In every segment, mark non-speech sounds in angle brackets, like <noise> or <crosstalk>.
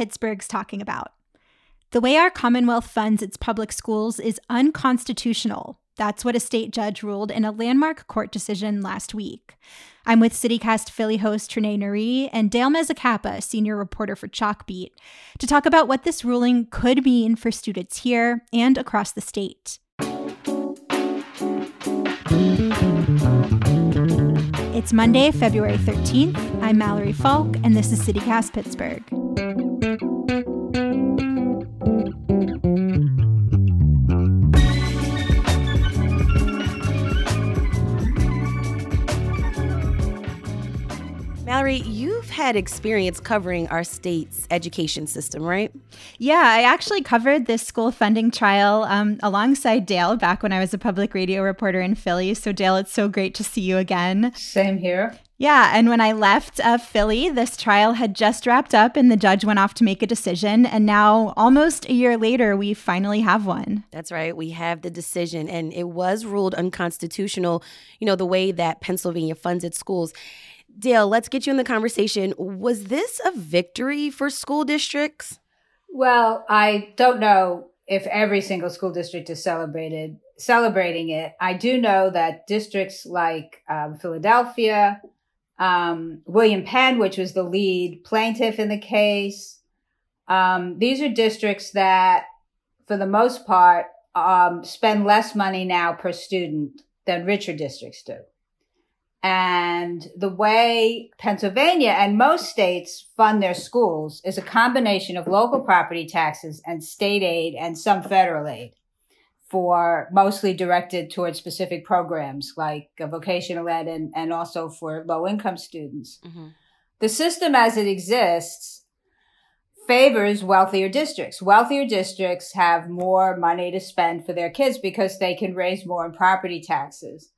Pittsburgh's talking about. The way our Commonwealth funds its public schools is unconstitutional. That's what a state judge ruled in a landmark court decision last week. I'm with CityCast Philly host Trenae Nuri and Dale Mezzacappa, senior reporter for Chalkbeat, to talk about what this ruling could mean for students here and across the state. It's Monday, February 13th. I'm Mallory Falk, and this is CityCast Pittsburgh. Had experience covering our state's education system, right? Yeah, I actually covered this school funding trial um, alongside Dale back when I was a public radio reporter in Philly. So, Dale, it's so great to see you again. Same here. Yeah, and when I left uh, Philly, this trial had just wrapped up and the judge went off to make a decision. And now, almost a year later, we finally have one. That's right. We have the decision, and it was ruled unconstitutional, you know, the way that Pennsylvania funds its schools. Dale, let's get you in the conversation. Was this a victory for school districts? Well, I don't know if every single school district is celebrated celebrating it. I do know that districts like um, Philadelphia, um, William Penn, which was the lead plaintiff in the case, um, these are districts that, for the most part, um, spend less money now per student than richer districts do. And the way Pennsylvania and most states fund their schools is a combination of local property taxes and state aid and some federal aid for mostly directed towards specific programs like vocational ed and, and also for low income students. Mm-hmm. The system as it exists favors wealthier districts. Wealthier districts have more money to spend for their kids because they can raise more in property taxes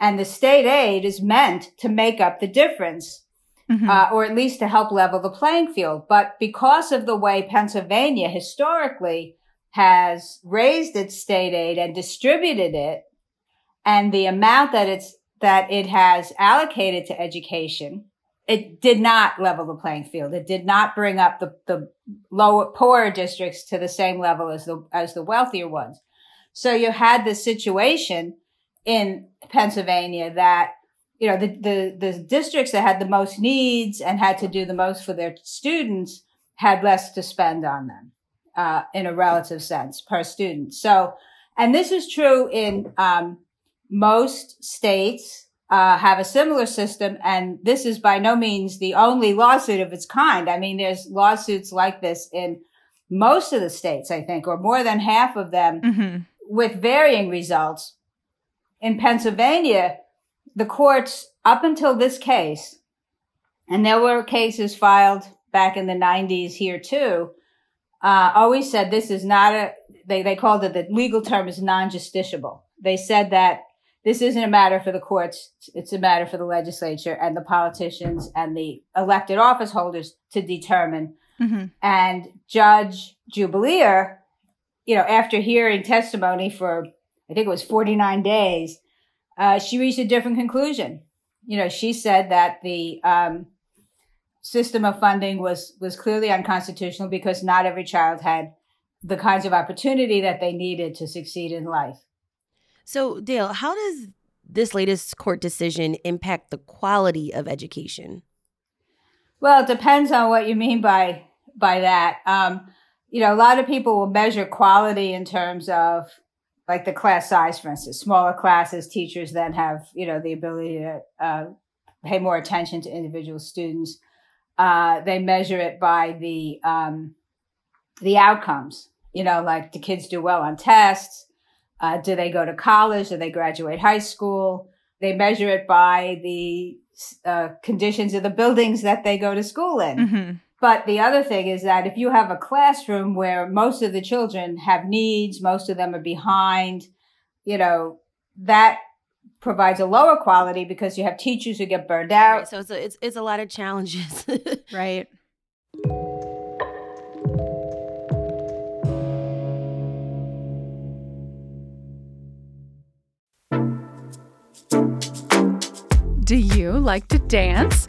and the state aid is meant to make up the difference. Mm-hmm. Uh, or at least to help level the playing field. But because of the way Pennsylvania historically has raised its state aid and distributed it, and the amount that it's that it has allocated to education, it did not level the playing field. It did not bring up the, the lower, poorer districts to the same level as the, as the wealthier ones. So you had this situation in Pennsylvania that you know the, the the districts that had the most needs and had to do the most for their students had less to spend on them uh, in a relative sense per student. So, and this is true in um, most states. Uh, have a similar system, and this is by no means the only lawsuit of its kind. I mean, there's lawsuits like this in most of the states, I think, or more than half of them, mm-hmm. with varying results in Pennsylvania, the courts up until this case, and there were cases filed back in the 90s here too, uh, always said this is not a, they, they called it, the legal term is non-justiciable. They said that this isn't a matter for the courts. It's a matter for the legislature and the politicians and the elected office holders to determine. Mm-hmm. And Judge Jubelirer, you know, after hearing testimony for I think it was 49 days, uh, she reached a different conclusion. You know, she said that the um, system of funding was was clearly unconstitutional because not every child had the kinds of opportunity that they needed to succeed in life. So, Dale, how does this latest court decision impact the quality of education? Well, it depends on what you mean by by that. Um, you know, a lot of people will measure quality in terms of like the class size, for instance, smaller classes, teachers then have, you know, the ability to uh, pay more attention to individual students. Uh, they measure it by the um, the outcomes. You know, like do kids do well on tests? Uh, do they go to college? Do they graduate high school? They measure it by the uh, conditions of the buildings that they go to school in. Mm-hmm. But the other thing is that if you have a classroom where most of the children have needs, most of them are behind, you know, that provides a lower quality because you have teachers who get burned out. Right, so it's a, it's, it's a lot of challenges. <laughs> right. Do you like to dance?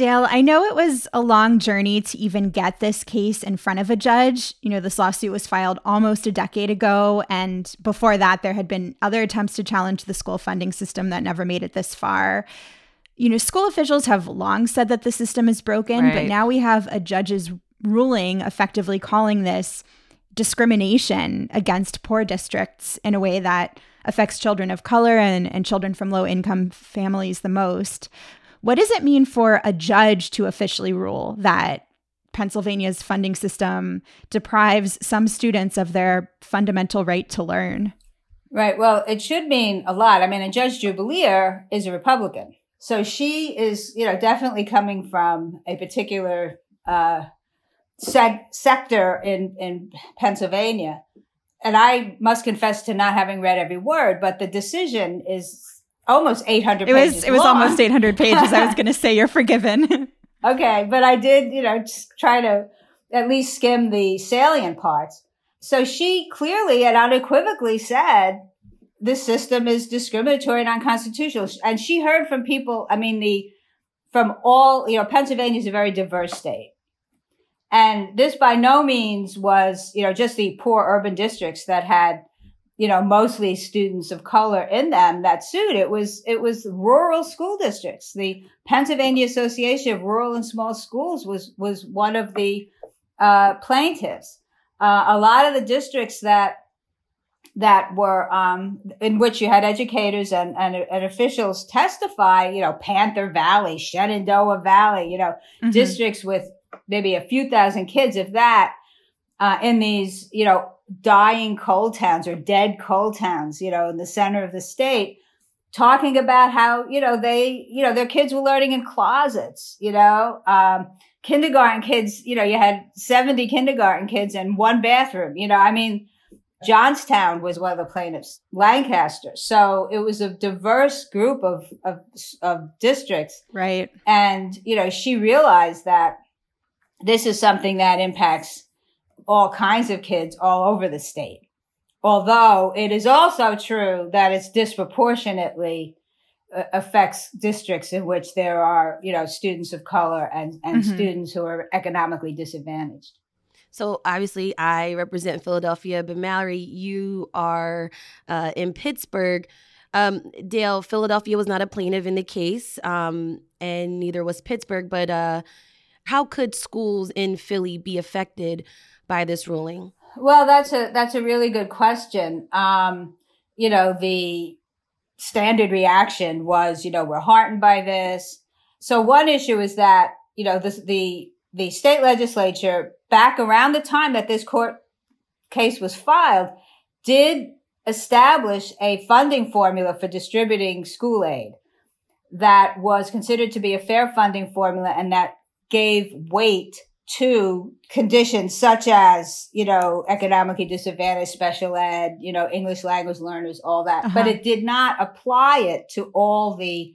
Dale, I know it was a long journey to even get this case in front of a judge. You know, this lawsuit was filed almost a decade ago. And before that, there had been other attempts to challenge the school funding system that never made it this far. You know, school officials have long said that the system is broken, right. but now we have a judge's ruling effectively calling this discrimination against poor districts in a way that affects children of color and, and children from low income families the most. What does it mean for a judge to officially rule that Pennsylvania's funding system deprives some students of their fundamental right to learn? Right. Well, it should mean a lot. I mean, and Judge Jubelirer is a Republican. So she is, you know, definitely coming from a particular uh, seg- sector in, in Pennsylvania. And I must confess to not having read every word, but the decision is almost 800 it was it was long. almost 800 pages. I was going to say you're forgiven. <laughs> Okay but i did you know try to at least skim the salient parts. So she clearly and unequivocally said this system is discriminatory and unconstitutional. And she heard from people i mean the from all you know pennsylvania is a very diverse state. And this by no means was you know just the poor urban districts that had you know, mostly students of color in them that sued. It was, it was rural school districts. The Pennsylvania Association of Rural and Small Schools was, was one of the, uh, plaintiffs. Uh, a lot of the districts that, that were, um, in which you had educators and, and, and, officials testify, you know, Panther Valley, Shenandoah Valley, you know, mm-hmm. districts with maybe a few thousand kids, if that, uh, in these, you know, dying coal towns or dead coal towns, you know, in the center of the state, talking about how, you know, they, you know, their kids were learning in closets, you know, um, kindergarten kids, you know, you had 70 kindergarten kids in one bathroom, you know, I mean, Johnstown was one of the plaintiffs, Lancaster. So it was a diverse group of, of, of districts. Right. And, you know, she realized that this is something that impacts all kinds of kids all over the state. Although it is also true that it's disproportionately uh, affects districts in which there are, you know, students of color and, and mm-hmm. students who are economically disadvantaged. So obviously, I represent Philadelphia, but Mallory, you are uh, in Pittsburgh. Um, Dale, Philadelphia was not a plaintiff in the case, um, and neither was Pittsburgh. But uh, how could schools in Philly be affected by this ruling? Well, that's a that's a really good question. Um, you know, the standard reaction was, you know, we're heartened by this. So one issue is that, you know, this, the the state legislature back around the time that this court case was filed did establish a funding formula for distributing school aid. that was considered to be a fair funding formula and that gave weight to conditions such as, you know, economically disadvantaged special ed, you know, English language learners, all that. Uh-huh. But it did not apply it to all the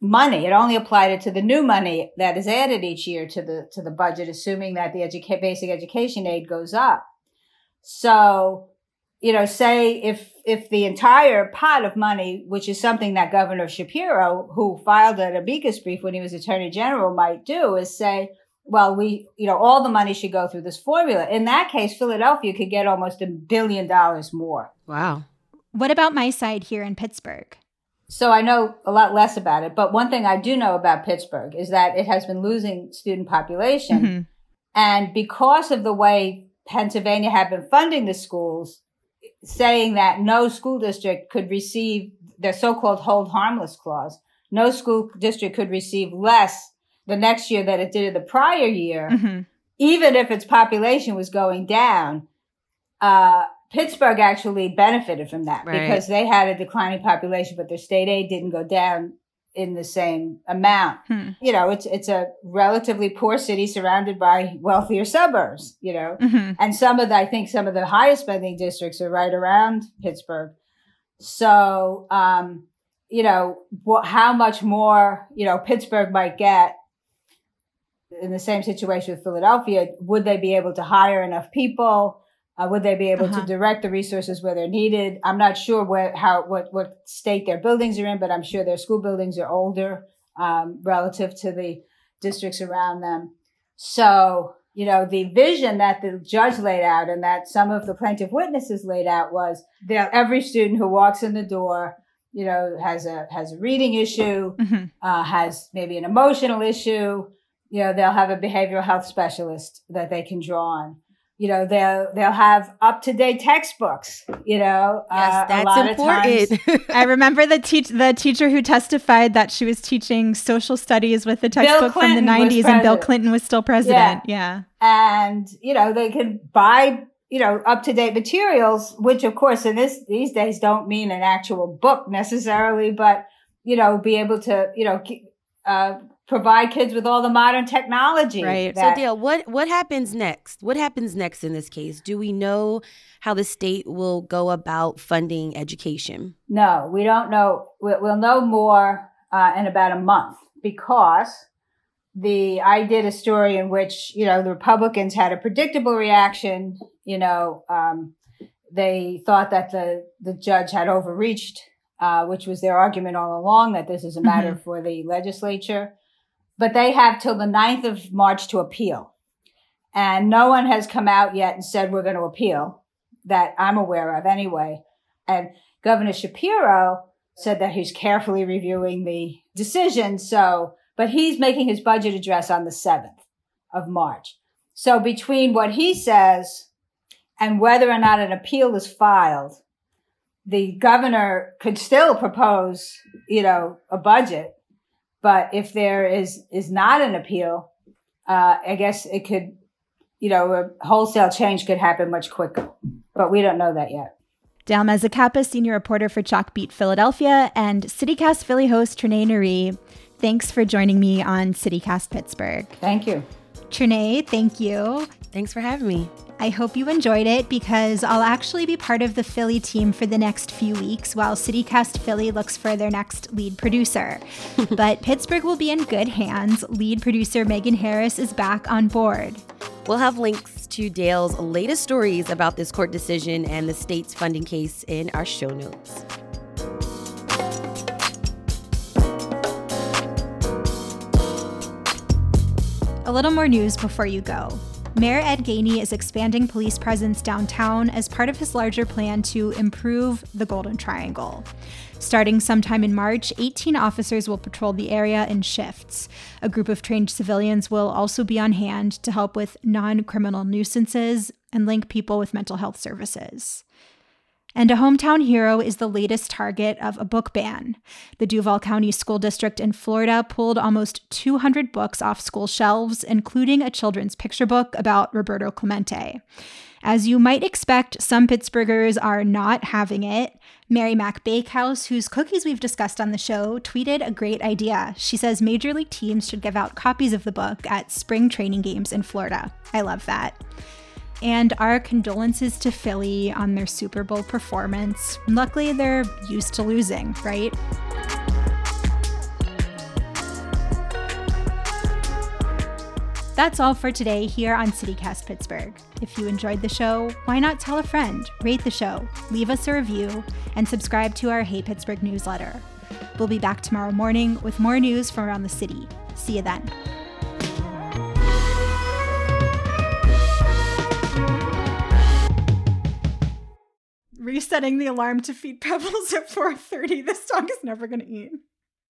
money. It only applied it to the new money that is added each year to the, to the budget, assuming that the educa- basic education aid goes up. So, you know, say if, if the entire pot of money, which is something that Governor Shapiro, who filed an amicus brief when he was Attorney General, might do, is say, well, we, you know, all the money should go through this formula. In that case, Philadelphia could get almost a billion dollars more. Wow. What about my side here in Pittsburgh? So I know a lot less about it, but one thing I do know about Pittsburgh is that it has been losing student population. Mm-hmm. And because of the way Pennsylvania had been funding the schools, saying that no school district could receive their so-called hold harmless clause, no school district could receive less the next year that it did in the prior year, mm-hmm. even if its population was going down, uh, Pittsburgh actually benefited from that right. because they had a declining population, but their state aid didn't go down in the same amount. Hmm. You know, it's it's a relatively poor city surrounded by wealthier suburbs, you know. Mm-hmm. And some of the I think some of the highest spending districts are right around Pittsburgh. So, um, you know, wh- how much more, you know, Pittsburgh might get in the same situation with Philadelphia, would they be able to hire enough people? Uh, would they be able uh-huh. to direct the resources where they're needed? I'm not sure where, how, what, what state their buildings are in, but I'm sure their school buildings are older, um, relative to the districts around them. So, you know, the vision that the judge laid out and that some of the plaintiff witnesses laid out was that every student who walks in the door, you know, has a, has a reading issue, mm-hmm. uh, has maybe an emotional issue, you know, they'll have a behavioral health specialist that they can draw on. You know, they'll they'll have up to date textbooks. You know, yes, uh, that's important. <laughs> I remember the teach the teacher who testified that she was teaching social studies with the textbook from the '90s, and Bill Clinton was still president. Yeah. yeah, and you know they can buy you know up to date materials, which of course in this these days don't mean an actual book necessarily, but you know be able to you know uh, provide kids with all the modern technology. Right. That- so Dale, what what happens next? What happens next in this case? Do we know how the state will go about funding education? No, we don't know. We'll know more uh, in about a month because the I did a story in which you know the Republicans had a predictable reaction. You know, um, they thought that the the judge had overreached, uh, which was their argument all along that this is a matter mm-hmm. for the legislature but they have till the 9th of March to appeal. And no one has come out yet and said we're going to appeal that I'm aware of anyway. And Governor Shapiro said that he's carefully reviewing the decision. So, but he's making his budget address on the 7th of March. So between what he says and whether or not an appeal is filed, the governor could still propose, you know, a budget but if there is, is not an appeal, uh, I guess it could, you know, a wholesale change could happen much quicker, but we don't know that yet. Dale Mezzacappa, senior reporter for Chalkbeat Philadelphia, and CityCast Philly host Trenae Nuri. Thanks for joining me on CityCast Pittsburgh. Thank you. Trenae, thank you. Thanks for having me. I hope you enjoyed it because I'll actually be part of the Philly team for the next few weeks while CityCast Philly looks for their next lead producer. <laughs> but Pittsburgh will be in good hands. Lead producer Megan Harris is back on board. We'll have links to Dale's latest stories about this court decision and the state's funding case in our show notes. A little more news before you go. Mayor Ed Gainey is expanding police presence downtown as part of his larger plan to improve the Golden Triangle. Starting sometime in March, 18 officers will patrol the area in shifts. A group of trained civilians will also be on hand to help with non criminal nuisances and link people with mental health services. And a hometown hero is the latest target of a book ban. The Duval County School District in Florida pulled almost 200 books off school shelves, including a children's picture book about Roberto Clemente. As you might expect, some Pittsburghers are not having it. Mary Mac Bakehouse, whose cookies we've discussed on the show, tweeted a great idea. She says major league teams should give out copies of the book at spring training games in Florida. I love that. And our condolences to Philly on their Super Bowl performance. Luckily, they're used to losing, right? That's all for today here on CityCast Pittsburgh. If you enjoyed the show, why not tell a friend, rate the show, leave us a review, and subscribe to our Hey Pittsburgh newsletter. We'll be back tomorrow morning with more news from around the city. See you then. Resetting the alarm to feed pebbles at 4:30. This dog is never going to eat.